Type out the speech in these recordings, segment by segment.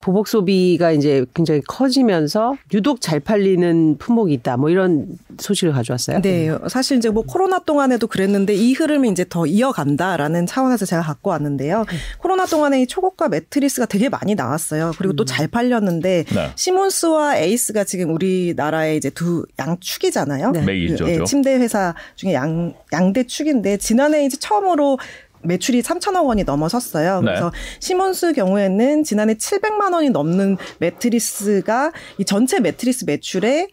보복 소비가 이제 굉장히 커지면서 유독 잘 팔리는 품목이 있다. 뭐 이런 소식을 가져왔어요. 네. 사실 이제 뭐 코로나 동안에도 그랬는데 이 흐름이 이제 더 이어간다라는 차원에서 제가 갖고 왔는데요. 코로나 동안에 이 초고가 매트리스가 되게 많이 나왔어요. 그리고 또 잘 팔렸는데 네. 시몬스와 에이스가 지금 우리나라의 이제 두 양축이잖아요. 네. 메이저죠. 그, 예, 침대 회사 중에 양 양대 축인데 지난해 이제 처음으로 매출이 3천억 원이 넘어섰어요. 네. 그래서 시몬스 경우에는 지난해 700만 원이 넘는 매트리스가 이 전체 매트리스 매출의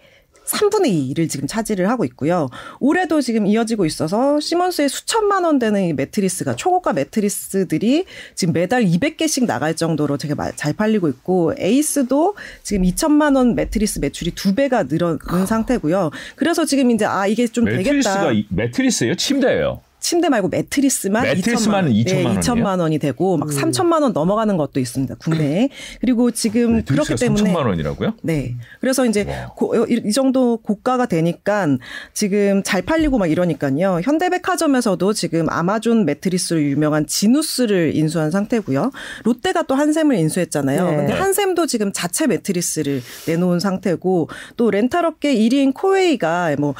3분의 2를 지금 차지를 하고 있고요. 올해도 지금 이어지고 있어서 시몬스의 수천만 원 되는 이 매트리스가 초고가 매트리스들이 지금 매달 200개씩 나갈 정도로 되게 마- 잘 팔리고 있고 에이스도 지금 2천만 원 매트리스 매출이 두 배가 늘어난 상태고요. 그래서 지금 이제 아 이게 좀 매트리스가 되겠다. 이- 매트리스예요? 침대예요. 침대 말고 매트리스만 매트리스만 2천만, 2천만 원이에요? 2천만 원이 되고 막 3천만 원 넘어가는 것도 있습니다. 국내에. 그리고 지금 그렇기 때문에 3천만 원이라고요? 네. 그래서 이제 와. 고, 이, 이 정도 고가가 되니까 지금 잘 팔리고 막 이러니까요. 현대백화점에서도 지금 아마존 매트리스로 유명한 지누스를 인수한 상태고요. 롯데가 또 한샘을 인수했잖아요. 네. 근데 한샘도 지금 자체 매트리스를 내놓은 상태고 또 렌탈업계 1위인 코웨이가 뭐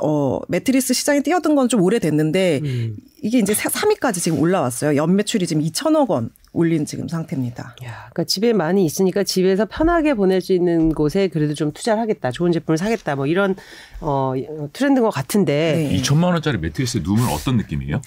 어, 매트리스 시장에 뛰어든 건 좀 오래됐는데 이게 이제 3위까지 지금 올라왔어요. 연매출이 지금 2천억 원 올린 지금 상태입니다. 야, 그러니까 집에 많이 있으니까 집에서 편하게 보낼 수 있는 곳에 그래도 좀 투자를 하겠다. 좋은 제품을 사겠다. 뭐 이런 어 트렌드인 것 같은데. 네. 2천만 원짜리 매트리스에 누우면 어떤 느낌이에요?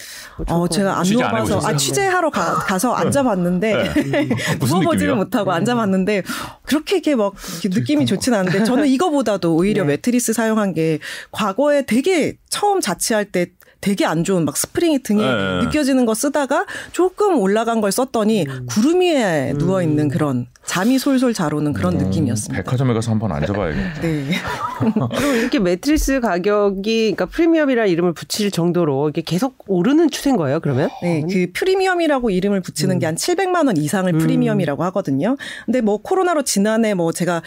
어, 제가 안 누워봐서? 아, 취재하러 가, 가서 앉아봤는데, 네. 느낌이에요? 못하고 앉아봤는데, 그렇게 이렇게 막 이렇게 느낌이 좋진 않은데, 저는 이거보다도 오히려 네. 매트리스 사용한 게 과거에 되게 처음 자취할 때 되게 안 좋은 막 스프링이 등에 네. 느껴지는 거 쓰다가 조금 올라간 걸 썼더니 구름 위에 누워 있는 그런 잠이 솔솔 잘 오는 그런 느낌이었습니다. 백화점에 가서 한번 앉아봐야겠다. 네. 그리고 이렇게 매트리스 가격이 그러니까 프리미엄이라는 이름을 붙일 정도로 이게 계속 오르는 추세인 거예요. 그러면? 네, 그 프리미엄이라고 이름을 붙이는 게 한 700만 원 이상을 프리미엄이라고 하거든요. 근데 뭐 코로나로 지난해 뭐 제가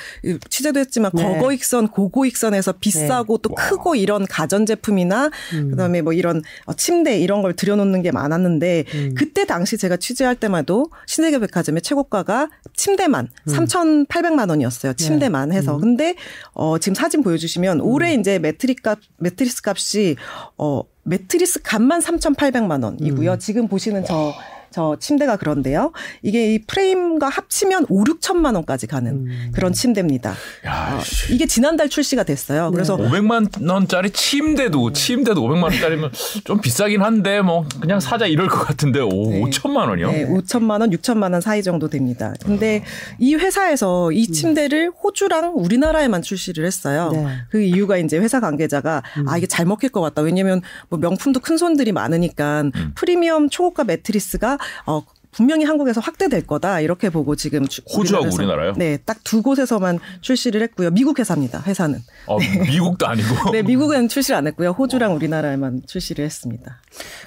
취재도 했지만 네. 거거익선, 고고익선에서 비싸고 또 크고 이런 가전 제품이나 그다음에 뭐 이런 어, 침대 이런 걸 들여놓는 게 많았는데 그때 당시 제가 취재할 때마도 신세계 백화점의 최고가가 침대만 3,800만 원이었어요. 침대만 해서. 근데 어 지금 사진 보여 주시면 올해 이제 매트리 값 매트리스 값이 어 매트리스 값만 3,800만 원이고요. 지금 보시는 저, 저 침대가 그런데요. 이게 이 프레임과 합치면 5, 6천만 원까지 가는 그런 침대입니다. 야, 어, 씨. 이게 지난달 출시가 됐어요. 그래서 500만 원짜리 침대도 침대도 500만 원짜리면 좀 비싸긴 한데 뭐 그냥 사자 이럴 것 같은데 오 네. 5천만 원이요? 네, 5천만 원, 6천만 원 사이 정도 됩니다. 근데 이 회사에서 이 침대를 호주랑 우리나라에만 출시를 했어요. 네. 그 이유가 이제 회사 관계자가 아 이게 잘 먹힐 것 같다. 왜냐면 뭐 명품도 큰 손들이 많으니까 프리미엄 초고가 매트리스가 어 분명히 한국에서 확대될 거다 이렇게 보고 지금 주- 호주하고 우리나라요? 네, 딱 두 곳에서만 출시를 했고요. 미국 회사입니다. 회사는. 어, 미국도 아니고. 네, 미국은 출시를 안 했고요. 호주랑 우리나라에만 출시를 했습니다.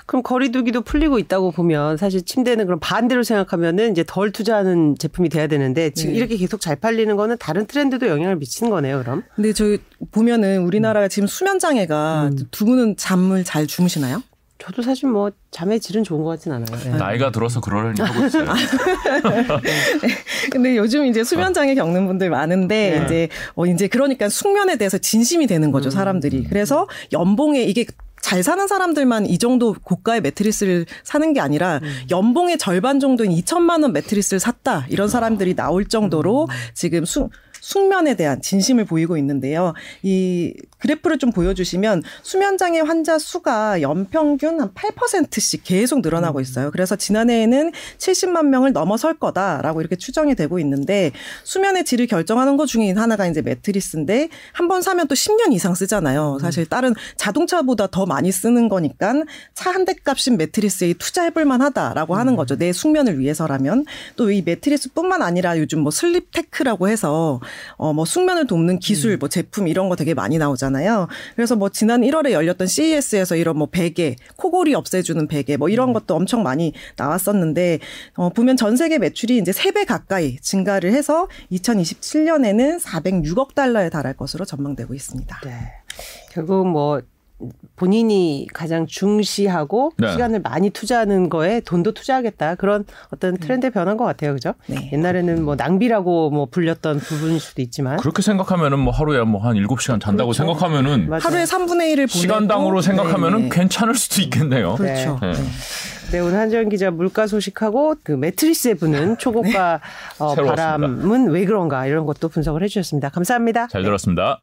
그럼 거리두기도 풀리고 있다고 보면 사실 침대는 그럼 반대로 생각하면은 이제 덜 투자하는 제품이 돼야 되는데 지금 네. 이렇게 계속 잘 팔리는 거는 다른 트렌드도 영향을 미치는 거네요, 그럼. 근데 저희 보면은 우리나라가 지금 수면 장애가 두 분은 잠을 잘 주무시나요? 저도 사실 뭐 잠의 질은 좋은 것 같진 않아요. 네. 나이가 들어서 그러려니 하고 있어요. 근데 요즘 이제 수면 장애 겪는 분들 많은데 네. 이제 어 이제 그러니까 숙면에 대해서 진심이 되는 거죠, 사람들이. 그래서 연봉에 이게 잘 사는 사람들만 이 정도 고가의 매트리스를 사는 게 아니라 연봉의 절반 정도인 2천만 원 매트리스를 샀다. 이런 사람들이 나올 정도로 지금 수 숙면에 대한 진심을 보이고 있는데요. 이 그래프를 좀 보여주시면 수면장애 환자 수가 연평균 한 8%씩 계속 늘어나고 있어요. 그래서 지난해에는 70만 명을 넘어설 거다라고 이렇게 추정이 되고 있는데 수면의 질을 결정하는 것 중에 하나가 이제 매트리스인데 한 번 사면 또 10년 이상 쓰잖아요. 사실 다른 자동차보다 더 많이 쓰는 거니까 차 한 대 값인 매트리스에 투자해볼 만하다라고 하는 거죠. 내 숙면을 위해서라면 또 이 매트리스뿐만 아니라 요즘 뭐 sleep tech라고 해서 어 뭐 숙면을 돕는 기술 뭐 제품 이런 거 되게 많이 나오잖아요. 그래서 뭐 지난 1월에 열렸던 CES에서 이런 뭐 베개, 코골이 없애주는 베개 뭐 이런 것도 엄청 많이 나왔었는데 어 보면 전 세계 매출이 이제 3배 가까이 증가를 해서 2027년에는 406억 달러에 달할 것으로 전망되고 있습니다. 네. 결국 뭐 본인이 가장 중시하고 네. 시간을 많이 투자하는 거에 돈도 투자하겠다 그런 어떤 트렌드의 변한 것 같아요, 그죠? 네. 옛날에는 뭐 낭비라고 뭐 불렸던 부분일 수도 있지만 그렇게 생각하면은 뭐 하루에 뭐 한 7시간 잔다고 그렇죠. 생각하면은 맞아요. 하루에 3분의 1을 보내고 시간당으로 생각하면은 네. 괜찮을 수도 있겠네요. 그렇죠. 네. 네. 네, 오늘 한지원 기자 물가 소식하고 그 매트리스에 부는 초고가 어. 바람은 왜 그런가 이런 것도 분석을 해주셨습니다. 감사합니다. 잘 들었습니다.